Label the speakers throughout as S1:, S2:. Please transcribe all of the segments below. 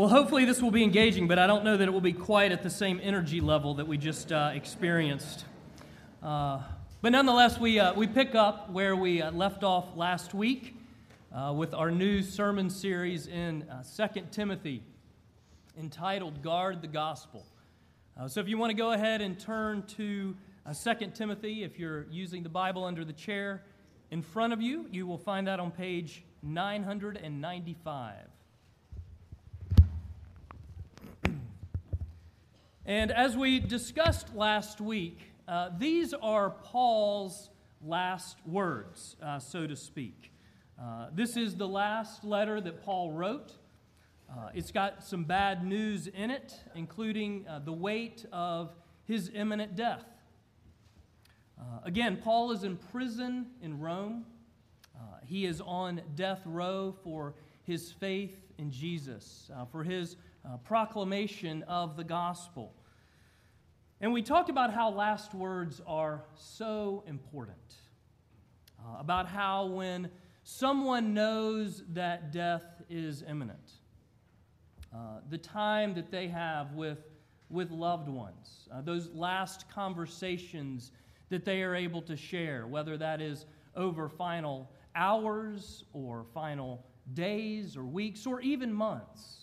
S1: Well, hopefully this will be engaging, but I don't know that it will be quite at the same energy level that we just uh, experienced. Uh, but nonetheless, we, uh, we pick up where we uh, left off last week uh, with our new sermon series in uh, 2 Timothy entitled Guard the Gospel. so if you want to go ahead and turn to 2 Timothy, if you're using the Bible under the chair in front of you, you will find that on page 995. And as we discussed last week, uh, these are Paul's last words, uh, so to speak. Uh, this is the last letter that Paul wrote. Uh, it's got some bad news in it, including uh, the weight of his imminent death. Uh, again, Paul is in prison in Rome. he is on death row for his faith in Jesus, for his proclamation of the gospel. And we talked about how last words are so important. Uh, about how when someone knows that death is imminent, uh, the time that they have with, with loved ones, uh, those last conversations that they are able to share, whether that is over final hours or final days or weeks or even months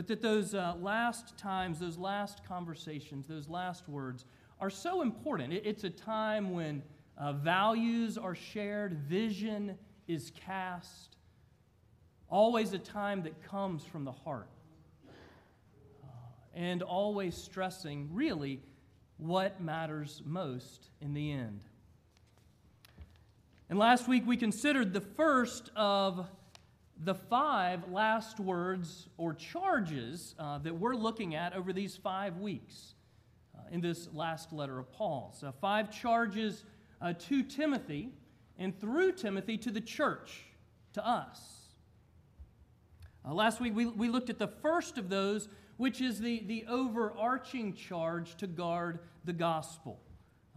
S1: but that those uh, last times, those last conversations, those last words are so important. It, it's a time when uh, values are shared, vision is cast, always a time that comes from the heart. Uh, and always stressing, really, what matters most in the end. And last week we considered the first of the five last words or charges uh, that we're looking at over these five weeks uh, in this last letter of Paul. So, five charges uh, to Timothy and through Timothy to the church, to us. Uh, last week we, we looked at the first of those, which is the, the overarching charge to guard the gospel.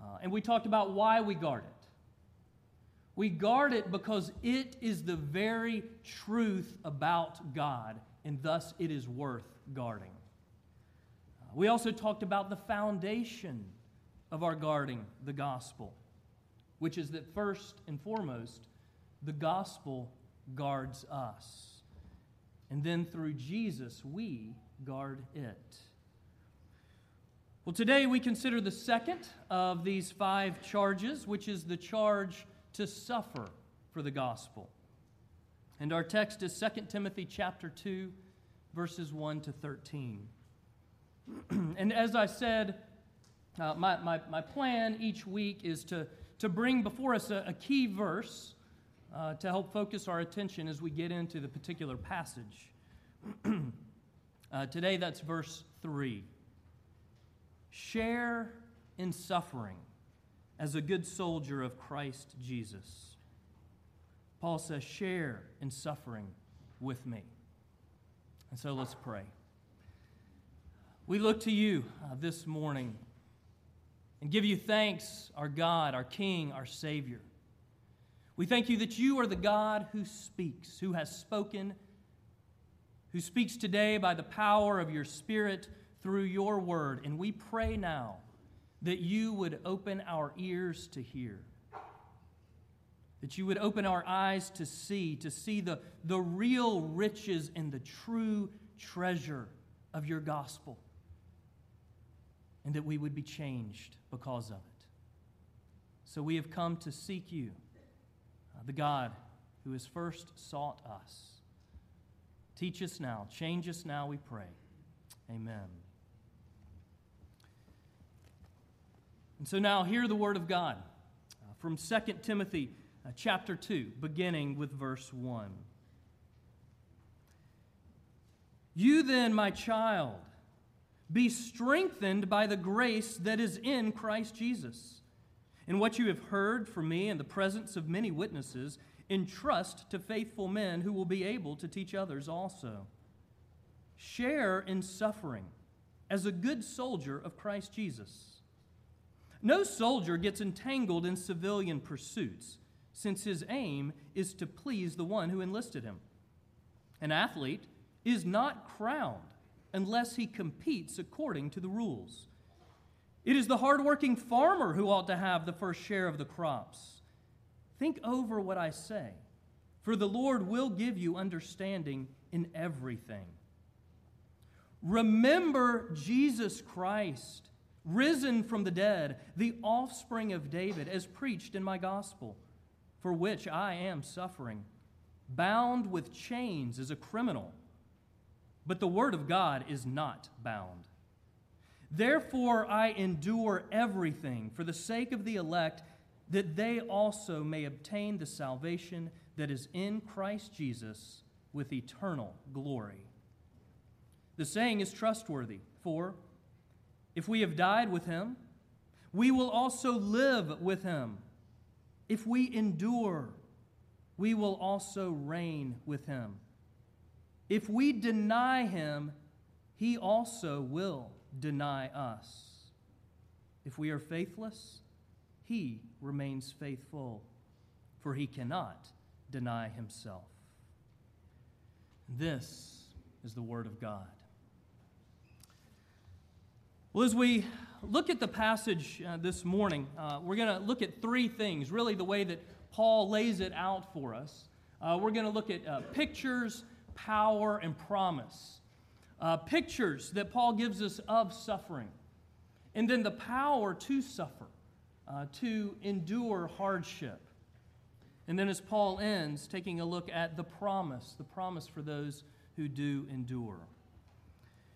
S1: Uh, and we talked about why we guard it. We guard it because it is the very truth about God, and thus it is worth guarding. Uh, we also talked about the foundation of our guarding the gospel, which is that first and foremost, the gospel guards us. And then through Jesus, we guard it. Well, today we consider the second of these five charges, which is the charge to suffer for the gospel. And our text is 2 Timothy chapter 2 verses 1 to 13. and as I said, uh, my, my, my plan each week is to, to bring before us a, a key verse uh, to help focus our attention as we get into the particular passage. uh, today, that's verse 3. Share in suffering as a good soldier of Christ Jesus. Paul says, share in suffering with me. And so let's pray. We look to you uh, this morning and give you thanks, our God, our King, our Savior. We thank you that you are the God who speaks, who has spoken, who speaks today by the power of your Spirit through your word. And we pray now that you would open our ears to hear, that you would open our eyes to see, to see the, the real riches and the true treasure of your gospel, and that we would be changed because of it. So we have come to seek you, uh, the God who has first sought us. Teach us now, change us now, we pray. Amen. And so now hear the word of God uh, from 2 Timothy uh, chapter 2, beginning with verse 1. You then, my child, be strengthened by the grace that is in Christ Jesus. And what you have heard from me in the presence of many witnesses, entrust to faithful men who will be able to teach others also. Share in suffering as a good soldier of Christ Jesus. No soldier gets entangled in civilian pursuits, since his aim is to please the one who enlisted him. An athlete is not crowned unless he competes according to the rules. It is the hardworking farmer who ought to have the first share of the crops. Think over what I say, for the Lord will give you understanding in everything. Remember Jesus Christ, risen from the dead, the offspring of David, as preached in my gospel, for which I am suffering, bound with chains as a criminal. But the word of God is not bound. Therefore, I endure everything for the sake of the elect, that they also may obtain the salvation that is in Christ Jesus with eternal glory. The saying is trustworthy, for if we have died with him, we will also live with him. If we endure, we will also reign with him. If we deny him, he also will deny us. If we are faithless, he remains faithful, for he cannot deny himself. This is the Word of God. Well, as we look at the passage uh, this morning, uh, we're going to look at three things, really, the way that Paul lays it out for us. Uh, we're going to look at uh, pictures, power, and promise uh, pictures that Paul gives us of suffering, and then the power to suffer, uh, to endure hardship. And then, as Paul ends, taking a look at the promise, the promise for those who do endure.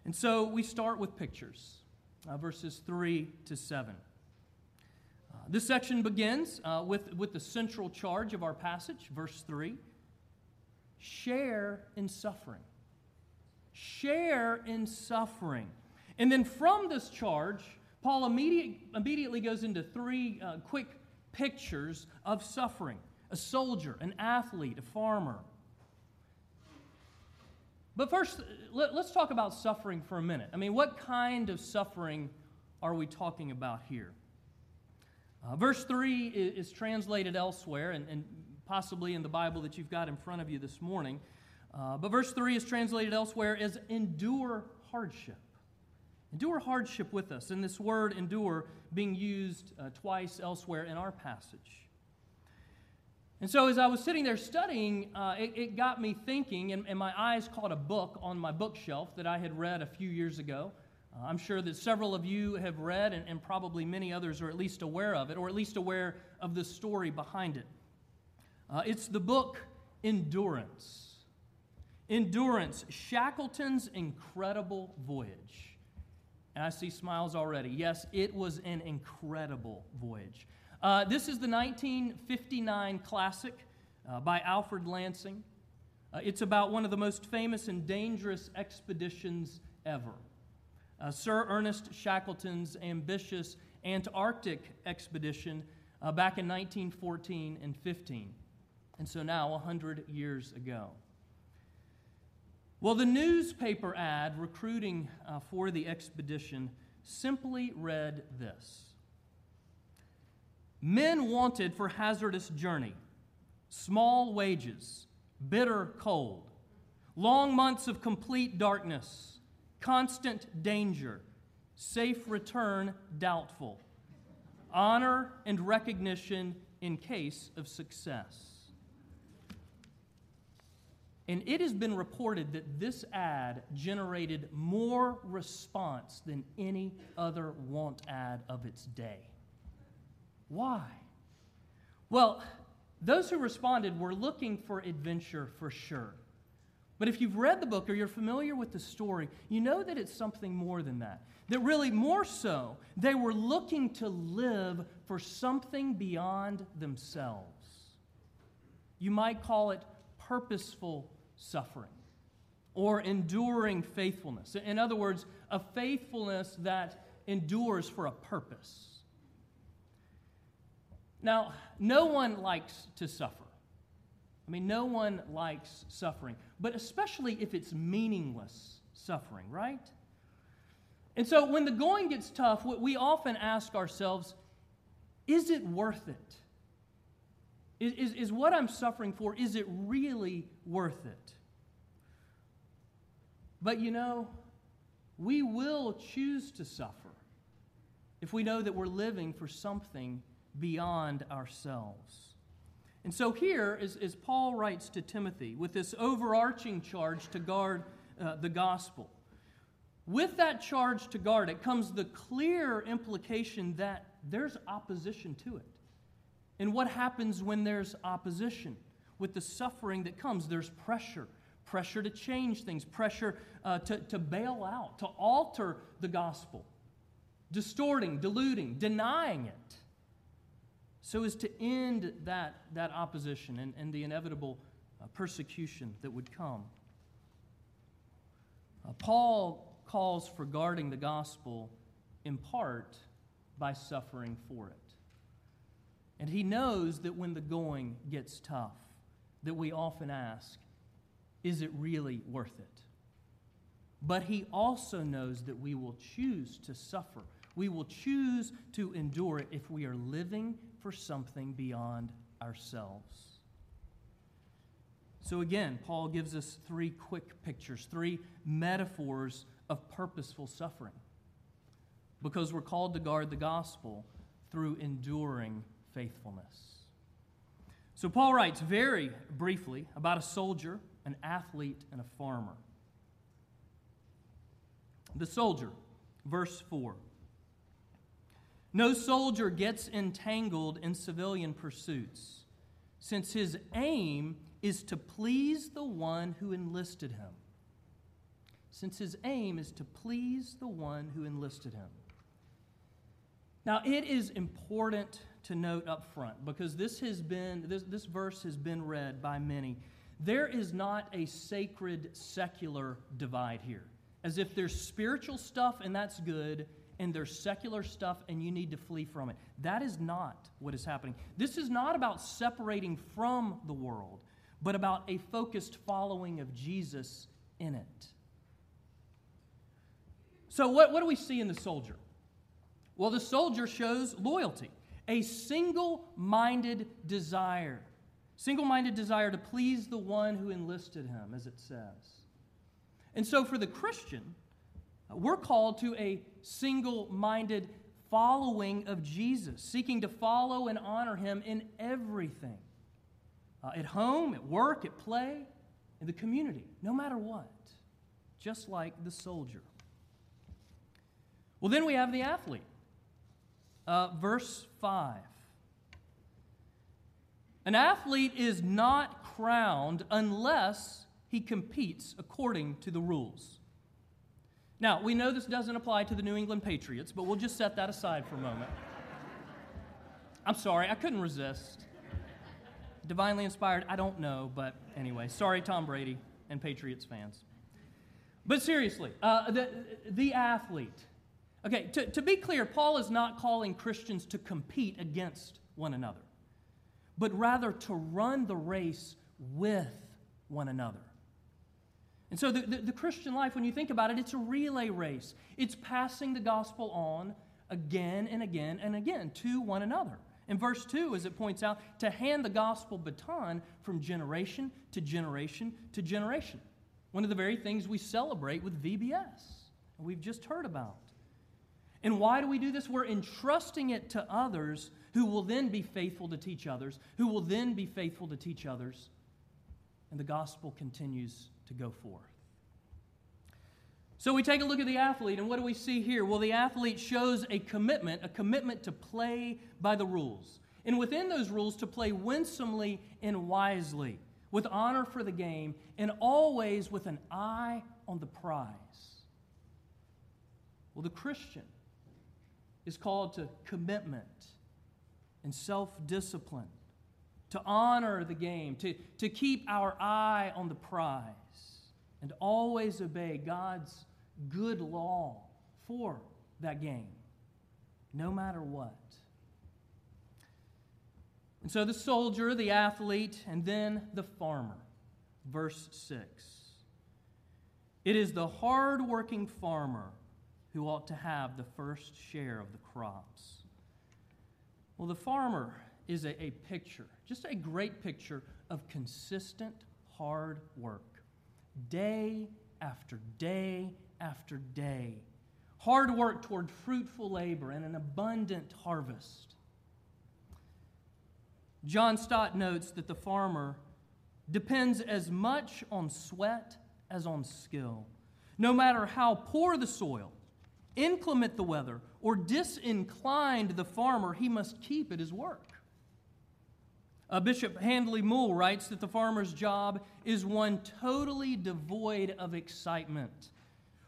S1: And so we start with pictures, uh, verses 3 to 7. Uh, this section begins uh, with, with the central charge of our passage, verse 3 share in suffering share in suffering. And then from this charge, Paul immediate, immediately goes into three uh, quick pictures of suffering a soldier, an athlete, a farmer. But first, let, us talk about suffering for a minute. I mean, what kind of suffering are we talking about here? Uh, verse 3 is, is, translated elsewhere, and, and possibly in the Bible that you've got in front of you this morning. Uh, but verse 3 is translated elsewhere as endure hardship. Endure hardship with us, and this word endure being used uh, twice elsewhere in our passage. And so, as I was sitting there studying, uh, it, it, got me thinking, and, and, my eyes caught a book on my bookshelf that I had read a few years ago. Uh, I'm sure that several of you have read, and, and probably many others are at least aware of it, or at least aware of the story behind it. Uh, it's the book Endurance Endurance, Shackleton's incredible voyage. And I see smiles already. Yes, it was an incredible voyage. Uh, this is the 1959 classic uh, by Alfred Lansing. Uh, it's about one of the most famous and dangerous expeditions ever. Uh, Sir Ernest Shackleton's ambitious Antarctic expedition uh, back in 1914 and 15. And so now, 100 years ago. Well, the newspaper ad recruiting uh, for the expedition simply read this Men wanted for hazardous journey, small wages, bitter cold, long months of complete darkness, constant danger, safe return doubtful, honor and recognition in case of success. And it has been reported that this ad generated more response than any other want ad of its day. Why? Well, those who responded were looking for adventure for sure. But if you've read the book or you're familiar with the story, you know that it's something more than that. That really, more so, they were looking to live for something beyond themselves. You might call it purposeful suffering or enduring faithfulness. In other words, a faithfulness that endures for a purpose. Now, no one likes to suffer. I mean, no one likes suffering, but especially if it's meaningless suffering, right? And so when the going gets tough, we often ask ourselves, is it worth it? Is, is, is what I'm suffering for, is it really worth it? But you know, we will choose to suffer if we know that we're living for something beyond ourselves. And so, here, as, as Paul writes to Timothy, with this overarching charge to guard uh, the gospel, with that charge to guard it comes the clear implication that there's opposition to it. And what happens when there's opposition? With the suffering that comes, there's pressure pressure to change things, pressure uh, to, to bail out, to alter the gospel, distorting, diluting, denying it, so as to end that, that opposition and, and the inevitable uh, persecution that would come. Uh, Paul calls for guarding the gospel in part by suffering for it. And he knows that when the going gets tough, that we often ask, is it really worth it? But he also knows that we will choose to suffer. We will choose to endure it if we are living for something beyond ourselves. So again, Paul gives us three quick pictures, three metaphors of purposeful suffering. Because we're called to guard the gospel through enduring faithfulness. So Paul writes very briefly about a soldier an athlete, and a farmer. The soldier, verse 4. No soldier gets entangled in civilian pursuits, since his aim is to please the one who enlisted him. Since his aim is to please the one who enlisted him. Now, it is important to note up front because this has been this, this verse has been read by many there is not a sacred secular divide here. As if there's spiritual stuff and that's good, and there's secular stuff and you need to flee from it. That is not what is happening. This is not about separating from the world, but about a focused following of Jesus in it. So, what, what do we see in the soldier? Well, the soldier shows loyalty, a single minded desire Single minded desire to please the one who enlisted him, as it says. And so for the Christian, we're called to a single minded following of Jesus, seeking to follow and honor him in everything uh, at home, at work, at play, in the community, no matter what, just like the soldier. Well, then we have the athlete. Uh, verse 5. An athlete is not crowned unless he competes according to the rules. Now, we know this doesn't apply to the New England Patriots, but we'll just set that aside for a moment. I'm sorry, I couldn't resist. Divinely inspired, I don't know, but anyway, sorry, Tom Brady and Patriots fans. But seriously, uh, the, the athlete. Okay, to, to be clear, Paul is not calling Christians to compete against one another but rather to run the race with one another. And so, the, the, the, Christian life, when you think about it, it's a relay race. It's passing the gospel on again and again and again to one another. In verse 2, as it points out, to hand the gospel baton from generation to generation to generation. One of the very things we celebrate with VBS, we've just heard about. And why do we do this? We're entrusting it to others who will then be faithful to teach others, who will then be faithful to teach others. And the gospel continues to go forth. So we take a look at the athlete, and what do we see here? Well, the athlete shows a commitment, a commitment to play by the rules. And within those rules, to play winsomely and wisely, with honor for the game, and always with an eye on the prize. Well, the Christian is called to commitment and self discipline, to honor the game, to, to keep our eye on the prize, and always obey God's good law for that game, no matter what. And so the soldier, the athlete, and then the farmer. Verse 6. It is the hard-working farmer who ought to have the first share of the crops. Well, the farmer is a, a picture, just a great picture of consistent hard work, day after day after day. Hard work toward fruitful labor and an abundant harvest. John Stott notes that the farmer depends as much on sweat as on skill. No matter how poor the soil, inclement the weather, or disinclined the farmer, he must keep at his work. Uh, Bishop Handley Moule writes that the farmer's job is one totally devoid of excitement,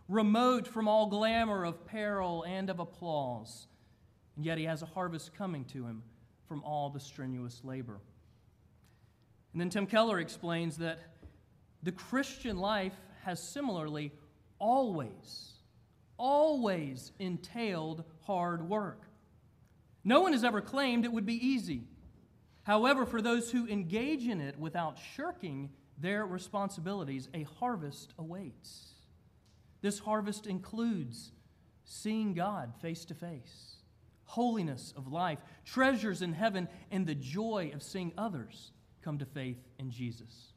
S1: remote from all glamour of peril and of applause. And yet he has a harvest coming to him from all the strenuous labor. And then Tim Keller explains that the Christian life has similarly always, always entailed hard work. No one has ever claimed it would be easy. However, for those who engage in it without shirking their responsibilities, a harvest awaits. This harvest includes seeing God face to face, holiness of life, treasures in heaven, and the joy of seeing others come to faith in Jesus.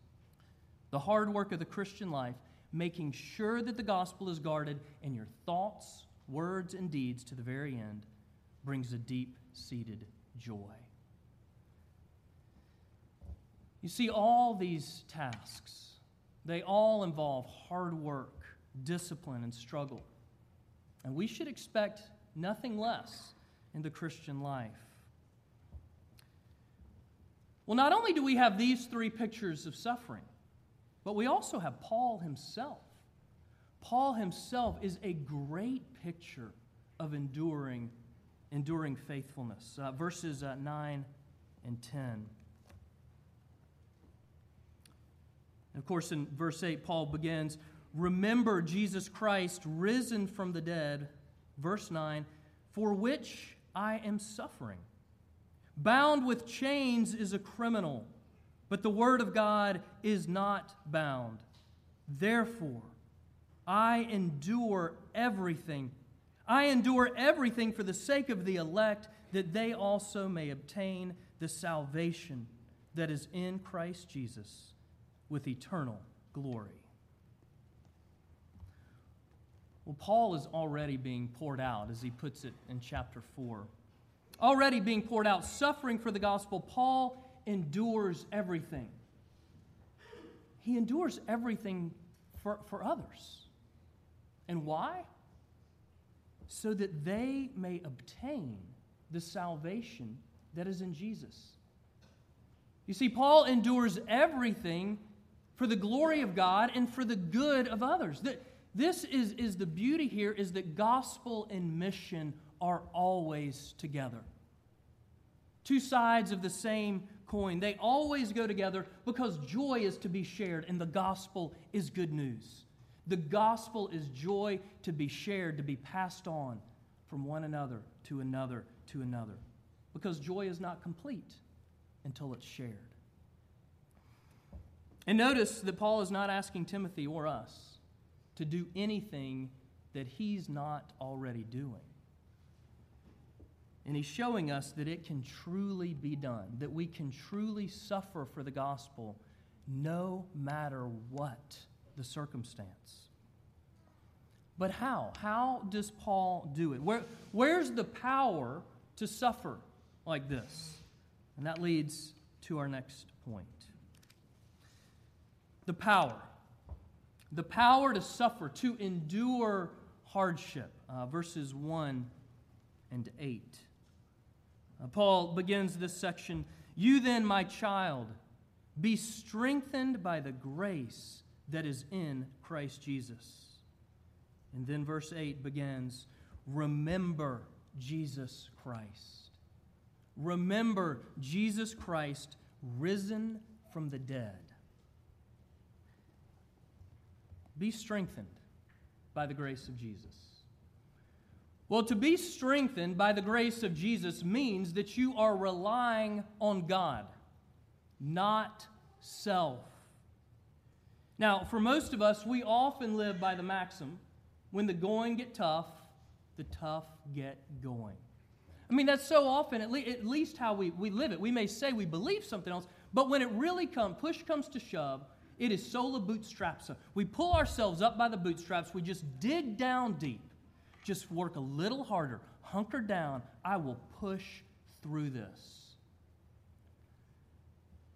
S1: The hard work of the Christian life, making sure that the gospel is guarded in your thoughts, words, and deeds to the very end, brings a deep seated joy. You see, all these tasks, they all involve hard work, discipline, and struggle. And we should expect nothing less in the Christian life. Well, not only do we have these three pictures of suffering, but we also have Paul himself. Paul himself is a great picture of enduring, enduring faithfulness. Uh, verses uh, 9 and 10. Of course, in verse 8, Paul begins Remember Jesus Christ risen from the dead, verse 9, for which I am suffering. Bound with chains is a criminal, but the word of God is not bound. Therefore, I endure everything. I endure everything for the sake of the elect, that they also may obtain the salvation that is in Christ Jesus with eternal glory. Well, Paul is already being poured out, as he puts it in chapter 4 already being poured out, suffering for the gospel, Paul endures everything. He endures everything for, for others. And why? So that they may obtain the salvation that is in Jesus. You see, Paul endures everything for the glory of God and for the good of others. This is, is the beauty here is that gospel and mission are always together. Two sides of the same coin. They always go together because joy is to be shared and the gospel is good news. The gospel is joy to be shared, to be passed on from one another to another to another. Because joy is not complete until it's shared. And notice that Paul is not asking Timothy or us to do anything that he's not already doing. And he's showing us that it can truly be done, that we can truly suffer for the gospel no matter what the circumstance. But how? How does Paul do it? Where, where's the power to suffer like this? And that leads to our next point. The power. The power to suffer, to endure hardship. Uh, verses 1 and 8. Uh, Paul begins this section You then, my child, be strengthened by the grace that is in Christ Jesus. And then verse 8 begins Remember Jesus Christ. Remember Jesus Christ risen from the dead. Be strengthened by the grace of Jesus. Well, to be strengthened by the grace of Jesus means that you are relying on God, not self. Now, for most of us, we often live by the maxim when the going get tough, the tough get going. I mean, that's so often, at, le- at least how we, we live it. We may say we believe something else, but when it really comes, push comes to shove, It is sola bootstraps. We pull ourselves up by the bootstraps. We just dig down deep. Just work a little harder. Hunker down. I will push through this.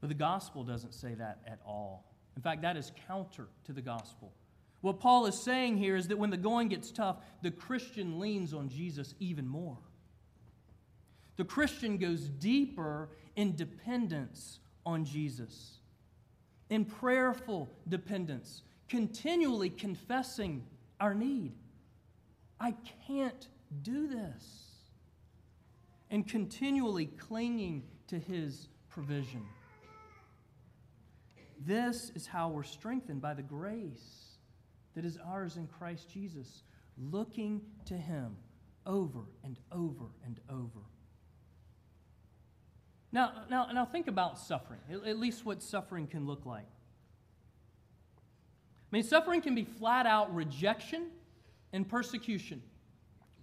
S1: But the gospel doesn't say that at all. In fact, that is counter to the gospel. What Paul is saying here is that when the going gets tough, the Christian leans on Jesus even more. The Christian goes deeper in dependence on Jesus, in prayerful dependence, continually confessing our need. I can't do this. And continually clinging to his provision. This is how we're strengthened by the grace that is ours in Christ Jesus, looking to him over and over and over. Now, now, now think about suffering, at least what suffering can look like. I mean, suffering can be flat out rejection and persecution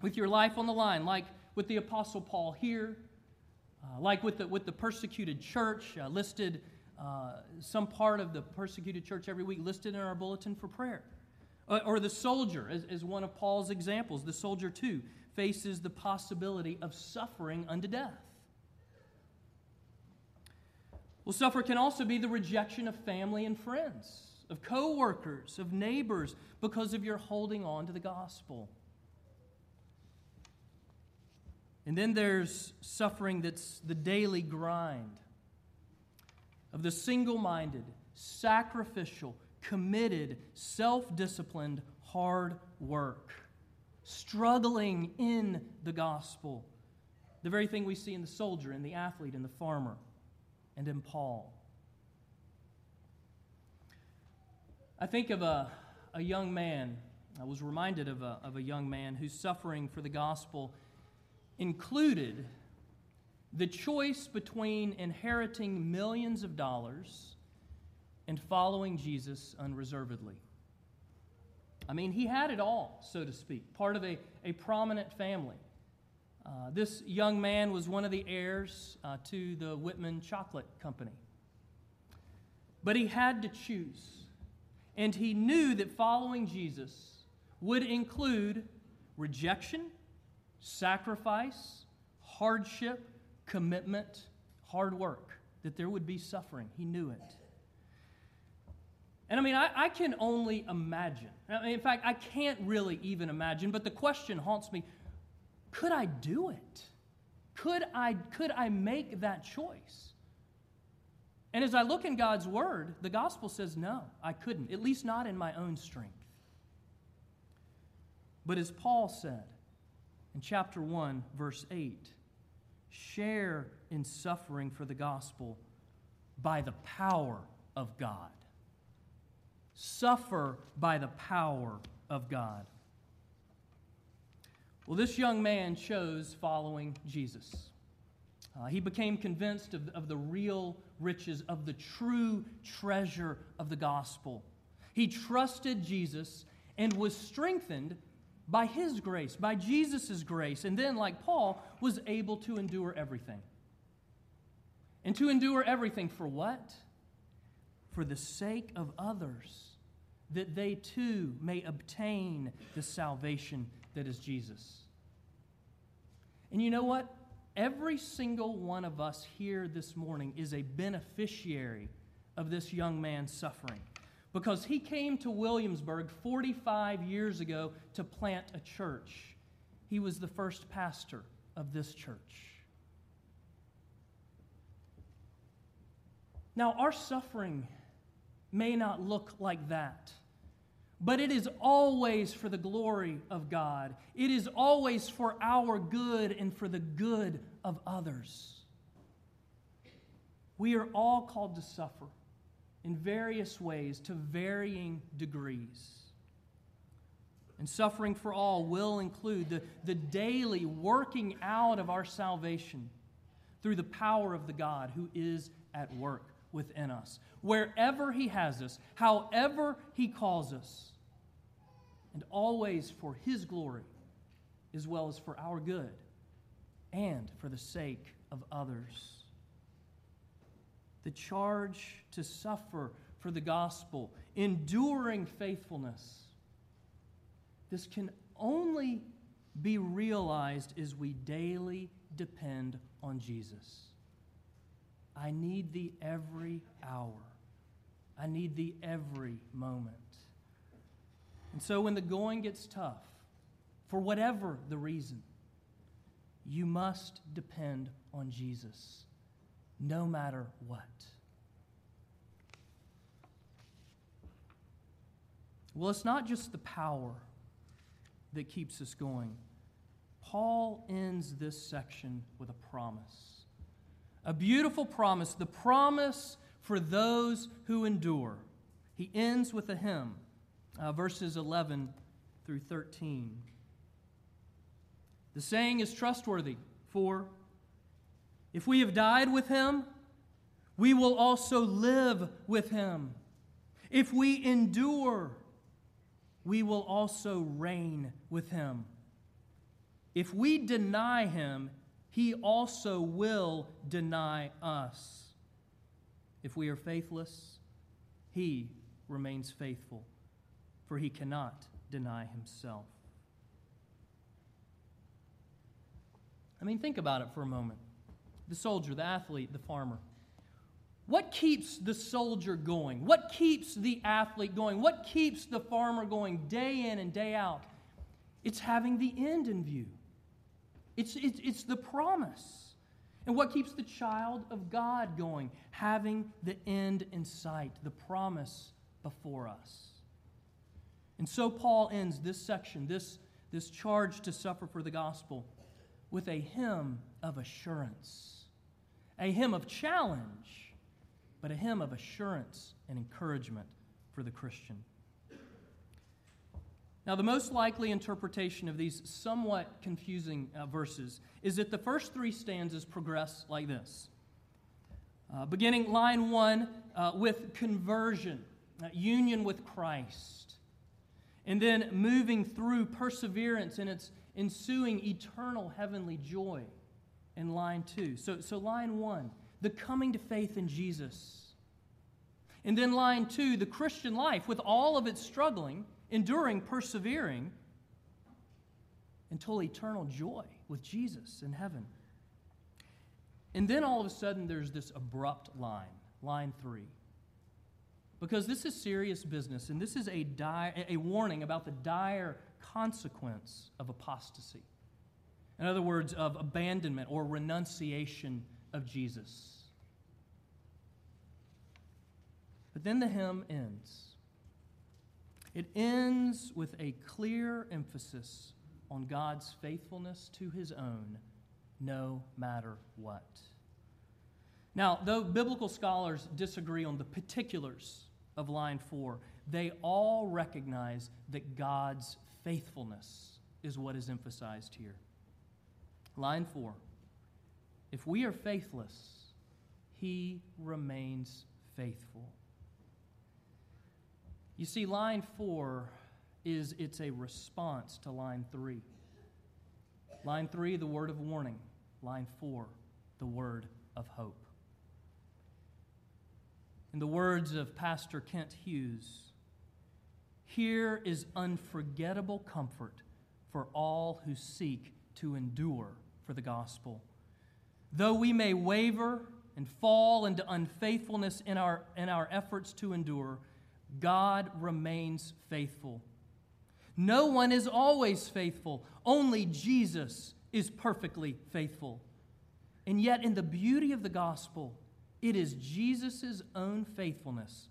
S1: with your life on the line, like with the Apostle Paul here, uh, like with the, with the persecuted church, uh, listed uh, some part of the persecuted church every week, listed in our bulletin for prayer. Uh, or the soldier, as, as one of Paul's examples, the soldier too faces the possibility of suffering unto death. Well, suffer can also be the rejection of family and friends, of coworkers, of neighbors, because of your holding on to the gospel. And then there's suffering that's the daily grind of the single minded, sacrificial, committed, self disciplined, hard work, struggling in the gospel. The very thing we see in the soldier, in the athlete, in the farmer and in Paul. I think of a, a young man, I was reminded of a, of a young man whose suffering for the gospel included the choice between inheriting millions of dollars and following Jesus unreservedly. I mean, he had it all, so to speak, part of a, a prominent family. Uh, this young man was one of the heirs uh, to the Whitman Chocolate Company. But he had to choose. And he knew that following Jesus would include rejection, sacrifice, hardship, commitment, hard work, that there would be suffering. He knew it. And I mean, I, I can only imagine. I mean, in fact, I can't really even imagine, but the question haunts me could I do it? Could I, could I make that choice? And as I look in God's word, the gospel says, no, I couldn't, at least not in my own strength. But as Paul said in chapter 1, verse 8, share in suffering for the gospel by the power of God. Suffer by the power of God. Well, this young man chose following Jesus. Uh, he became convinced of, of the real riches, of the true treasure of the gospel. He trusted Jesus and was strengthened by his grace, by Jesus' grace, and then, like Paul, was able to endure everything. And to endure everything for what? For the sake of others, that they too may obtain the salvation that is Jesus. And you know what? Every single one of us here this morning is a beneficiary of this young man's suffering because he came to Williamsburg 45 years ago to plant a church. He was the first pastor of this church. Now, our suffering may not look like that but it is always for the glory of God. It is always for our good and for the good of others. We are all called to suffer in various ways to varying degrees. And suffering for all will include the, the daily working out of our salvation through the power of the God who is at work within us. Wherever He has us, however He calls us and always for His glory, as well as for our good and for the sake of others. The charge to suffer for the gospel, enduring faithfulness. This can only be realized as we daily depend on Jesus. I need thee every hour. I need thee every moment. And so when the going gets tough, for whatever the reason, you must depend on Jesus, no matter what. Well, it's not just the power that keeps us going. Paul ends this section with a promise. A beautiful promise, the promise for those who endure. He ends with a hymn, uh, verses 11 through 13. The saying is trustworthy, for if we have died with him, we will also live with him. If we endure, we will also reign with him. If we deny him, he also will deny us. If we are faithless, he remains faithful, for he cannot deny himself. I mean, think about it for a moment. The soldier, the athlete, the farmer. What keeps the soldier going? What keeps the athlete going? What keeps the farmer going day in and day out? It's having the end in view, it's, it's, it's the promise. And what keeps the child of God going? Having the end in sight, the promise before us. And so Paul ends this section, this, this charge to suffer for the gospel, with a hymn of assurance, a hymn of challenge, but a hymn of assurance and encouragement for the Christian. Now, the most likely interpretation of these somewhat confusing uh, verses is that the first three stanzas progress like this. Uh, beginning line one uh, with conversion, uh, union with Christ, and then moving through perseverance and its ensuing eternal heavenly joy in line two. So, so line one, the coming to faith in Jesus. And then line two, the Christian life with all of its struggling enduring, persevering until eternal joy with Jesus in heaven. And then all of a sudden, there's this abrupt line, line three. Because this is serious business, and this is a, dire, a warning about the dire consequence of apostasy. In other words, of abandonment or renunciation of Jesus. But then the hymn ends. It ends with a clear emphasis on God's faithfulness to his own, no matter what. Now, though biblical scholars disagree on the particulars of line four, they all recognize that God's faithfulness is what is emphasized here. Line four If we are faithless, he remains faithful. You see, line four is it's a response to line three. Line three, the word of warning. Line four, the word of hope. In the words of Pastor Kent Hughes, here is unforgettable comfort for all who seek to endure for the gospel. Though we may waver and fall into unfaithfulness in our, in our efforts to endure, God remains faithful. No one is always faithful, only Jesus is perfectly faithful. And yet, in the beauty of the gospel, it is Jesus' own faithfulness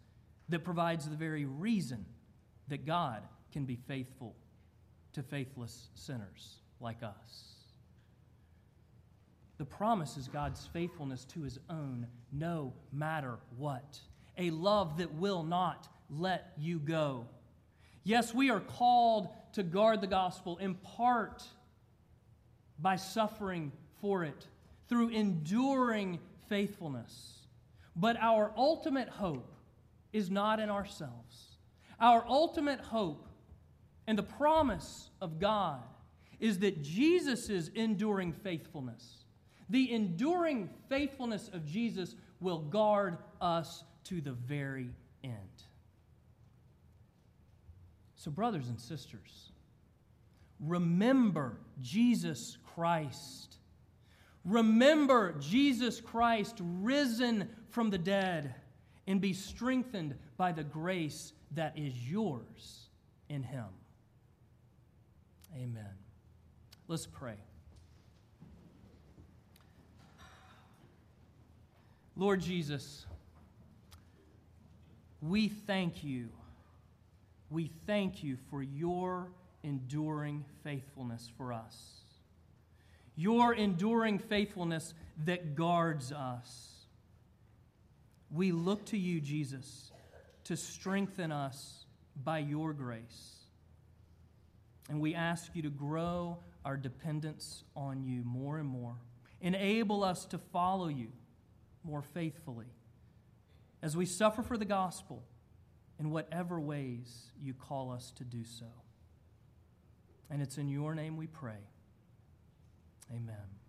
S1: that provides the very reason that God can be faithful to faithless sinners like us. The promise is God's faithfulness to his own, no matter what. A love that will not let you go. Yes, we are called to guard the gospel in part by suffering for it, through enduring faithfulness. But our ultimate hope is not in ourselves. Our ultimate hope and the promise of God is that Jesus' enduring faithfulness, the enduring faithfulness of Jesus, will guard us to the very end. So, brothers and sisters, remember Jesus Christ. Remember Jesus Christ risen from the dead and be strengthened by the grace that is yours in Him. Amen. Let's pray. Lord Jesus, we thank you. We thank you for your enduring faithfulness for us. Your enduring faithfulness that guards us. We look to you, Jesus, to strengthen us by your grace. And we ask you to grow our dependence on you more and more. Enable us to follow you more faithfully as we suffer for the gospel in whatever ways you call us to do so. And it's in your name we pray. Amen.